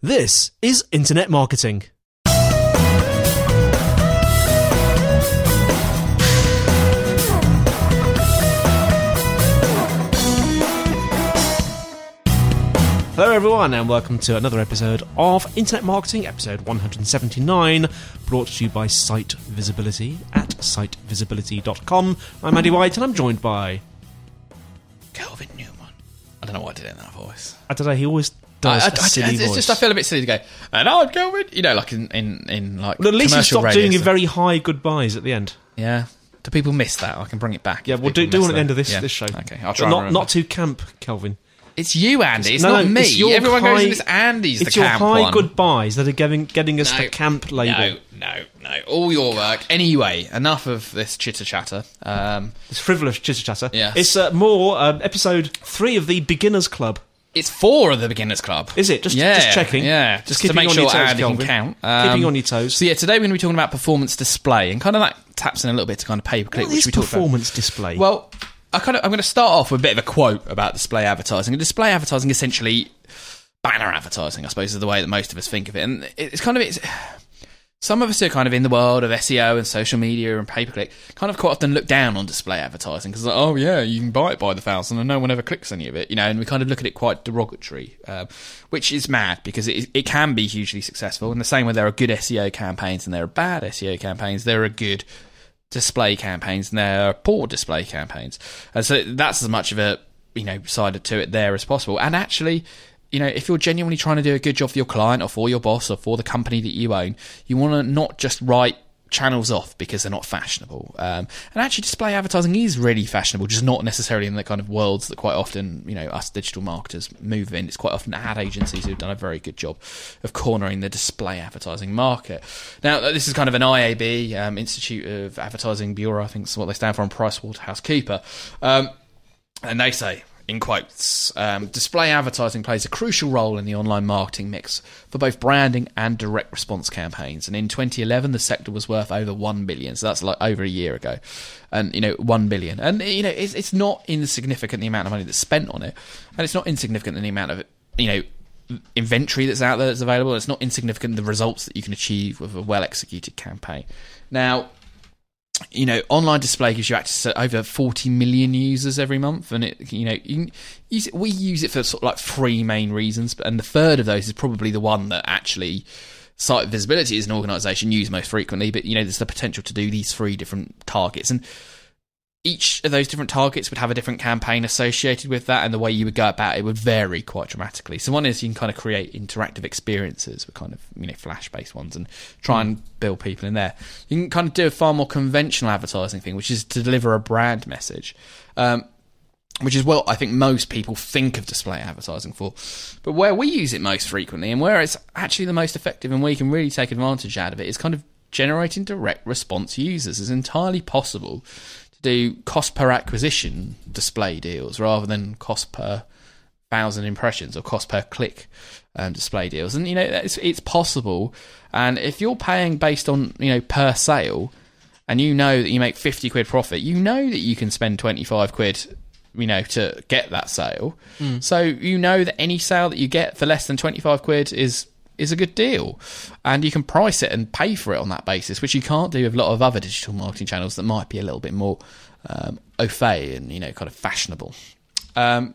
This is Internet Marketing. Hello, everyone, and welcome to another episode of Internet Marketing, episode 179, brought to you by SiteVisibility at sitevisibility.com. I'm Andy White, and I'm joined by. Kelvin Newman. I don't know why I did it in that voice. I don't know, he always does I, I, silly it's voice. just I feel a bit silly to go. And I'm Kelvin. You know, like in in, in like Well, at least you stopped doing your very high goodbyes at the end. Yeah. Do people miss that? I can bring it back. Yeah, we'll do, do one at the end of this Yeah. this show. Okay, I'll try. Not not too camp, Kelvin. It's you, Andy. It's No, not no, me. it's Everyone goes high- in this Andy's It's the your high one. goodbyes that are getting getting us No, the camp label. No, no, no. All your work. Anyway, enough of this chitter chatter. Um, It's frivolous chitter chatter. Yeah. It's uh, more um, episode three of the Beginners Club. It's four of the beginners club. Is it? Just yeah, just checking. Yeah, just, to keeping make on sure your toes, Kelvin. can count. keeping Um, on your toes. So yeah, today we're going to be talking about performance display, and kind of that taps in a little bit to kind of per what which we performance display? Well, I kind of I'm going to start off with a bit of a quote about display advertising. And display advertising essentially banner advertising, I suppose, is the way that most of us think of it. And it's kind of it's some of us are kind of in the world of SEO and social media and pay per click, kind of quite often look down on display advertising because like, oh yeah, you can buy it by the thousand and no one ever clicks any of it, you know. And we kind of look at it quite derogatory, um, which is mad because it, it can be hugely successful. In the same way, there are good SEO campaigns and there are bad SEO campaigns. There are good display campaigns and there are poor display campaigns. And so that's as much of a, you know, side to it there as possible. And actually, you know, if you're genuinely trying to do a good job for your client or for your boss or for the company that you own, you want to not just write channels off because they're not fashionable. Um, and actually, display advertising is really fashionable, just not necessarily in the kind of worlds that quite often, you know, us digital marketers move in. It's quite often ad agencies who've done a very good job of cornering the display advertising market. Now, this is kind of an IAB, um, Institute of Advertising Bureau, I think is what they stand for, and PricewaterhouseCooper. Um, and they say, in quotes, um, display advertising plays a crucial role in the online marketing mix for both branding and direct response campaigns. And in 2011, the sector was worth over 1 billion. So that's like over a year ago. And, you know, 1 billion. And, you know, it's, it's not insignificant the amount of money that's spent on it. And it's not insignificant the amount of, you know, inventory that's out there that's available. It's not insignificant the results that you can achieve with a well executed campaign. Now, you know, online display gives you access to over 40 million users every month, and it, you know, you use it, we use it for sort of like three main reasons, and the third of those is probably the one that actually site visibility as an organisation use most frequently. But you know, there's the potential to do these three different targets, and each of those different targets would have a different campaign associated with that, and the way you would go about it would vary quite dramatically. So one is you can kind of create interactive experiences with kind of you know flash based ones and try and build people in there. You can kind of do a far more conventional advertising thing, which is to deliver a brand message. Um, which is what I think most people think of display advertising for. But where we use it most frequently and where it's actually the most effective and we can really take advantage out of it is kind of generating direct response users. It's entirely possible to do cost per acquisition display deals rather than cost per thousand impressions or cost per click um, display deals. And you know it's it's possible. And if you're paying based on you know per sale, and you know that you make fifty quid profit, you know that you can spend twenty five quid. You know, to get that sale, so you know that any sale that you get for less than twenty five quid is is a good deal, and you can price it and pay for it on that basis, which you can't do with a lot of other digital marketing channels that might be a little bit more um, au fait and you know kind of fashionable. Um,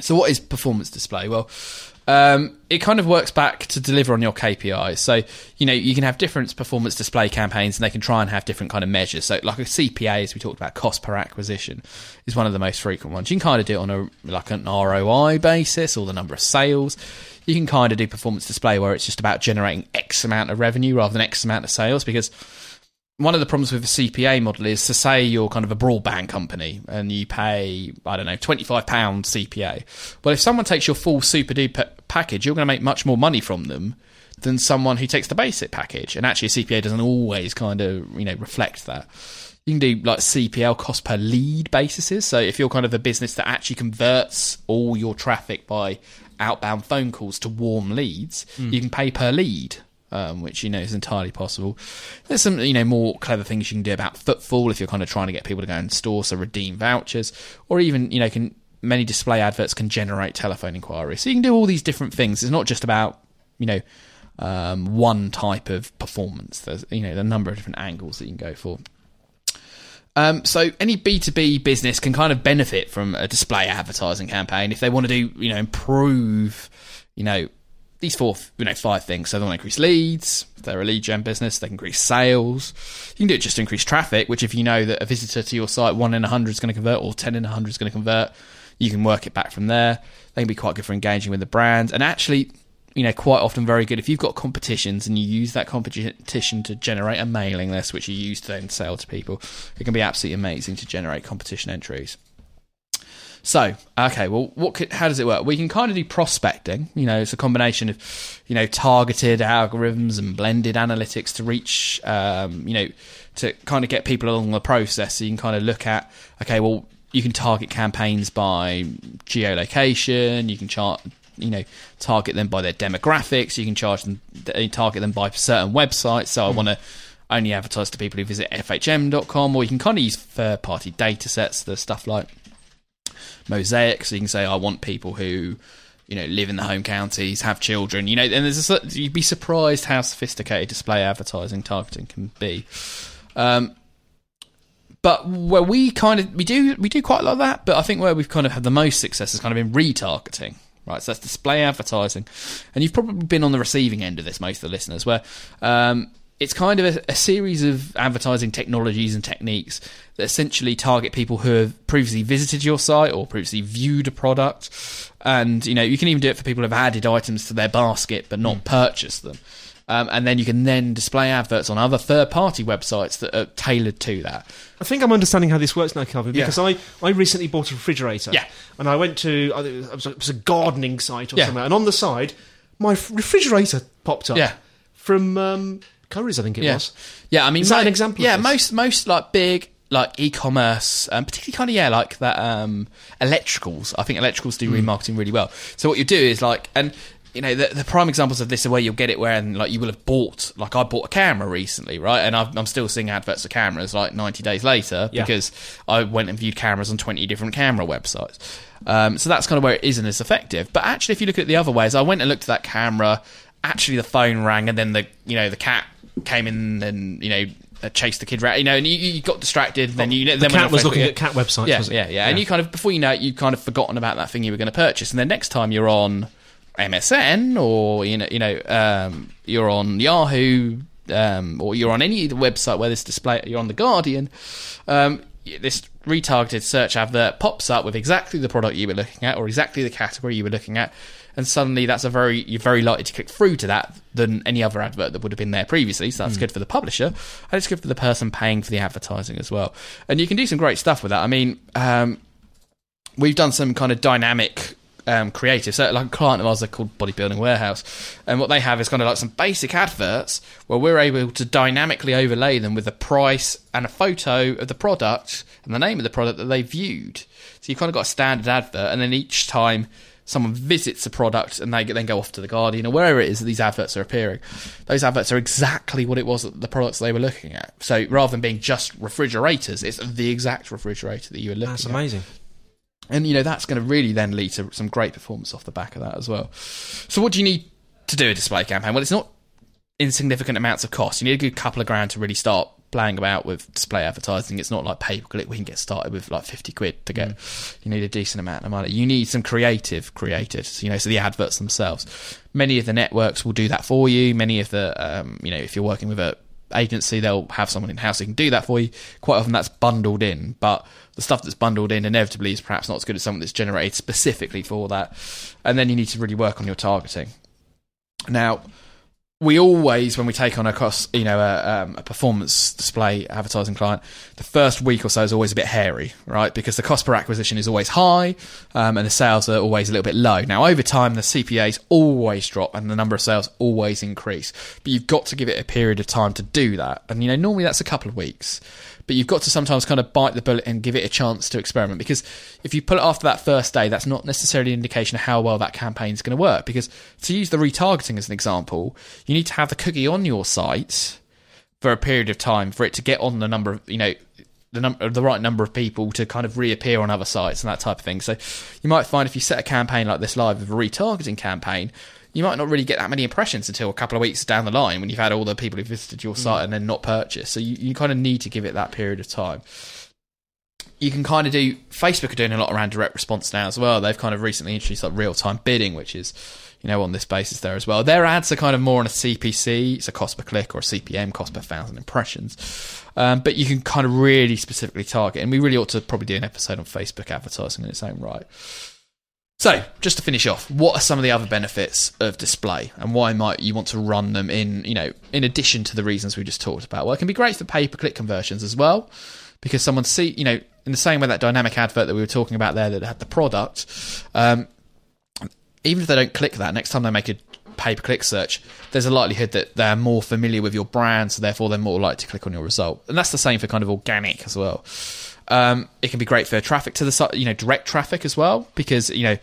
So, what is performance display? Well, um, it kind of works back to deliver on your KPIs. So, you know, you can have different performance display campaigns and they can try and have different kind of measures. So, like a CPA, as we talked about, cost per acquisition is one of the most frequent ones. You can kind of do it on a like an ROI basis or the number of sales. You can kind of do performance display where it's just about generating X amount of revenue rather than X amount of sales because one of the problems with a CPA model is to say you're kind of a broadband company and you pay, I don't know, £25 CPA. Well, if someone takes your full super duper package, you're going to make much more money from them than someone who takes the basic package. And actually, a CPA doesn't always kind of, you know, reflect that. You can do like CPL cost per lead basis. So if you're kind of a business that actually converts all your traffic by outbound phone calls to warm leads, mm. you can pay per lead um, which you know is entirely possible. There's some you know more clever things you can do about footfall if you're kind of trying to get people to go and store, so redeem vouchers, or even you know can many display adverts can generate telephone inquiries. So you can do all these different things. It's not just about you know um, one type of performance. There's you know a number of different angles that you can go for. Um, so any B2B business can kind of benefit from a display advertising campaign if they want to do, you know, improve, you know, these four, you know, five things. So they want to increase leads. If they're a lead gen business, they can increase sales. You can do it just to increase traffic, which if you know that a visitor to your site, one in a hundred is going to convert or 10 in a hundred is going to convert, you can work it back from there. They can be quite good for engaging with the brand. And actually, you know, quite often very good if you've got competitions and you use that competition to generate a mailing list, which you use to then sell to people. It can be absolutely amazing to generate competition entries. So, okay, well, what could, how does it work? We can kind of do prospecting. You know, it's a combination of, you know, targeted algorithms and blended analytics to reach, um, you know, to kind of get people along the process. So you can kind of look at, okay, well, you can target campaigns by geolocation. You can chart, you know, target them by their demographics. You can charge them, target them by certain websites. So I hmm. want to only advertise to people who visit fhm.com, or you can kind of use third party data sets, the stuff like mosaic. So you can say, I want people who, you know, live in the home counties, have children. You know, and there's a, you'd be surprised how sophisticated display advertising targeting can be. Um, but where we kind of we do we do quite a lot of that. But I think where we've kind of had the most success has kind of been retargeting. Right, so that's display advertising, and you've probably been on the receiving end of this, most of the listeners, where um, it's kind of a, a, series of advertising technologies and techniques that essentially target people who have previously visited your site or previously viewed a product. And, you know, you can even do it for people who have added items to their basket but not mm. purchased them. Um, and then you can then display adverts on other third-party websites that are tailored to that. I think I'm understanding how this works now, Kelvin, because yeah. I, I recently bought a refrigerator. Yeah. And I went to, it was a, it was a gardening site or yeah. something, and on the side, my refrigerator popped up. Yeah. From um, Currys, I think it yeah. was. Yeah, I mean, is that an example? Yeah, most most like big like e-commerce, um, particularly kind of yeah, like that um, electricals. I think electricals do mm. remarketing really well. So what you do is like, and you know, the, the, prime examples of this are where you'll get it where, and like you will have bought, like I bought a camera recently, right? And i am still seeing adverts for cameras like 90 days later yeah. because I went and viewed cameras on 20 different camera websites. Um, so that's kind of where it isn't as effective. But actually, if you look at it the other ways, I went and looked at that camera. Actually, the phone rang, and then the you know the cat came in and you know uh, chased the kid around, you know, and you, you got distracted. And then you the then cat was looking at cat websites. Yeah, yeah, yeah, yeah, And you kind of before you know it, you kind of forgotten about that thing you were going to purchase, and then next time you're on MSN or you know, you know, um, you're on Yahoo. Um, or you're on any website where this display, you're on the Guardian. Um, this retargeted search advert pops up with exactly the product you were looking at or exactly the category you were looking at and suddenly that's a very you're very likely to click through to that than any other advert that would have been there previously. So that's mm. good for the publisher, and it's good for the person paying for the advertising as well. And you can do some great stuff with that. I mean, um, we've done some kind of dynamic um, creative. So, like a client of ours, they're called Bodybuilding Warehouse, and what they have is kind of like some basic adverts where we're able to dynamically overlay them with a price and a photo of the product and the name of the product that they viewed. So you've kind of got a standard advert, and then each time someone visits a product and they then go off to the Guardian or wherever it is that these adverts are appearing, those adverts are exactly what it was the products they were looking at. So rather than being just refrigerators, it's the exact refrigerator that you were looking That's at. That's amazing. And you know that's going to really then lead to some great performance off the back of that as well. So what do you need to do a display campaign? Well, it's not insignificant amounts of cost. You need a good couple of grand to really start playing about with display advertising. It's not like pay per click. We can get started with like fifty quid to get. You need a decent amount of money. You need some creative created. You know, so the adverts themselves. Many of the networks will do that for you. Many of the, um, you know, if you're working with a agency, they'll have someone in house who can do that for you. Quite often, that's bundled in, but the stuff that's bundled in inevitably is perhaps not as good as something that's generated specifically for that. And then you need to really work on your targeting. Now, we always, when we take on a cost, you know, a, um, a performance display advertising client, the first week or so is always a bit hairy, right? Because the cost per acquisition is always high, um, and the sales are always a little bit low. Now, over time, the CPAs always drop, and the number of sales always increase. But you've got to give it a period of time to do that, and you know, normally that's a couple of weeks but you've got to sometimes kind of bite the bullet and give it a chance to experiment because if you pull it after that first day, that's not necessarily an indication of how well that campaign is going to work. Because to use the retargeting as an example, you need to have the cookie on your site for a period of time for it to get on the number of, you know, the the right number of people to kind of reappear on other sites and that type of thing. So you might find if you set a campaign like this live with a retargeting campaign, you might not really get that many impressions until a couple of weeks down the line when you've had all the people who visited your site mm. and then not purchased. So you, you kind of need to give it that period of time. You can kind of do Facebook are doing a lot around direct response now as well. They've kind of recently introduced like real time bidding, which is you know on this basis there as well. Their ads are kind of more on a CPC, it's a cost per click or a CPM, cost per thousand impressions. Um, but you can kind of really specifically target, and we really ought to probably do an episode on Facebook advertising in its own right. So, just to finish off, what are some of the other benefits of display, and why might you want to run them in, you know, in addition to the reasons we just talked about? Well, it can be great for pay-per-click conversions as well, because someone see, you know, in the same way that dynamic advert that we were talking about there that had the product, um, even if they don't click that, next time they make a pay-per-click search, there's a likelihood that they're more familiar with your brand, so therefore they're more likely to click on your result. And that's the same for kind of organic as well. Um, it can be great for traffic to the site, you know, direct traffic as well, because, you know,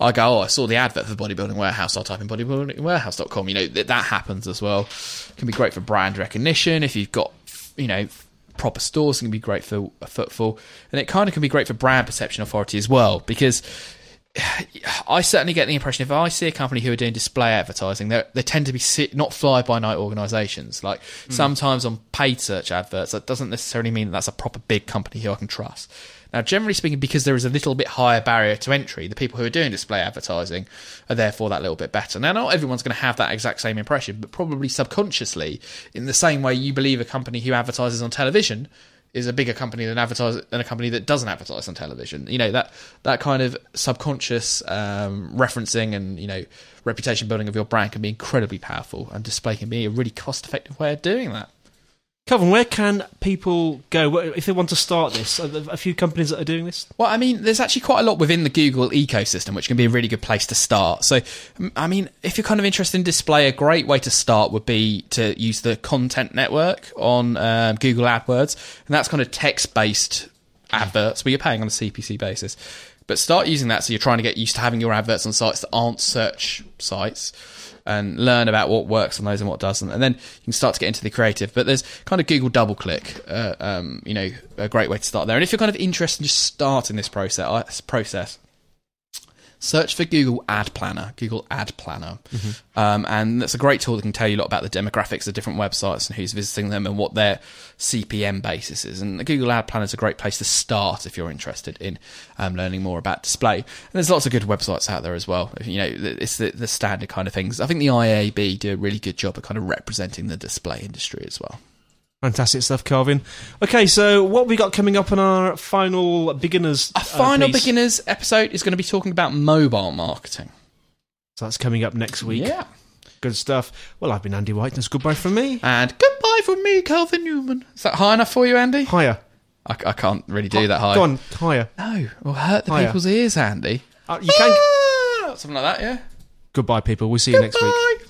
I go, oh, I saw the advert for Bodybuilding Warehouse. I'll type in bodybuildingwarehouse.com. You know, that, that happens as well. It can be great for brand recognition. If you've got, you know, proper stores, it can be great for a footfall. And it kind of can be great for brand perception authority as well, because I certainly get the impression if I see a company who are doing display advertising, they they tend to be not fly by night organisations. Like mm. sometimes on paid search adverts, that doesn't necessarily mean that that's a proper big company who I can trust. Now, generally speaking, because there is a little bit higher barrier to entry, the people who are doing display advertising are therefore that little bit better. Now, not everyone's going to have that exact same impression, but probably subconsciously, in the same way you believe a company who advertises on television is a bigger company than advertise than a company that doesn't advertise on television. You know that that kind of subconscious um, referencing and you know reputation building of your brand can be incredibly powerful, and display can be a really cost effective way of doing that. Kelvin, where can people go if they want to start this? A few companies that are doing this? Well, I mean, there's actually quite a lot within the Google ecosystem, which can be a really good place to start. So, I mean, if you're kind of interested in display, a great way to start would be to use the Content Network on um, Google AdWords, and that's kind of text-based adverts where you're paying on a CPC basis. But start using that so you're trying to get used to having your adverts on sites that aren't search sites and learn about what works on those and what doesn't. And then you can start to get into the creative. But there's kind of Google DoubleClick, uh, um, you know, a great way to start there. And if you're kind of interested in just starting this process, process search for Google Ad Planner, Google Ad Planner. Mm-hmm. Um, and that's a great tool that can tell you a lot about the demographics of different websites and who's visiting them and what their CPM basis is. And the Google Ad Planner is a great place to start if you're interested in um, learning more about display. And there's lots of good websites out there as well. You know, it's the, the standard kind of things. I think the IAB do a really good job of kind of representing the display industry as well. Fantastic stuff, Kelvin. Okay, so what we got coming up on our final beginners? Our final uh, beginners episode is going to be talking about mobile marketing. So that's coming up next week. Yeah. Good stuff. Well, I've been Andy White. That's goodbye from me. And goodbye from me, Kelvin Newman. Is that high enough for you, Andy? Higher. I, I can't really do that high. Go on, higher. No, we'll hurt the higher. people's ears, Andy. Uh, you can. Ah, something like that, yeah. Goodbye, people. We'll see you goodbye. next week.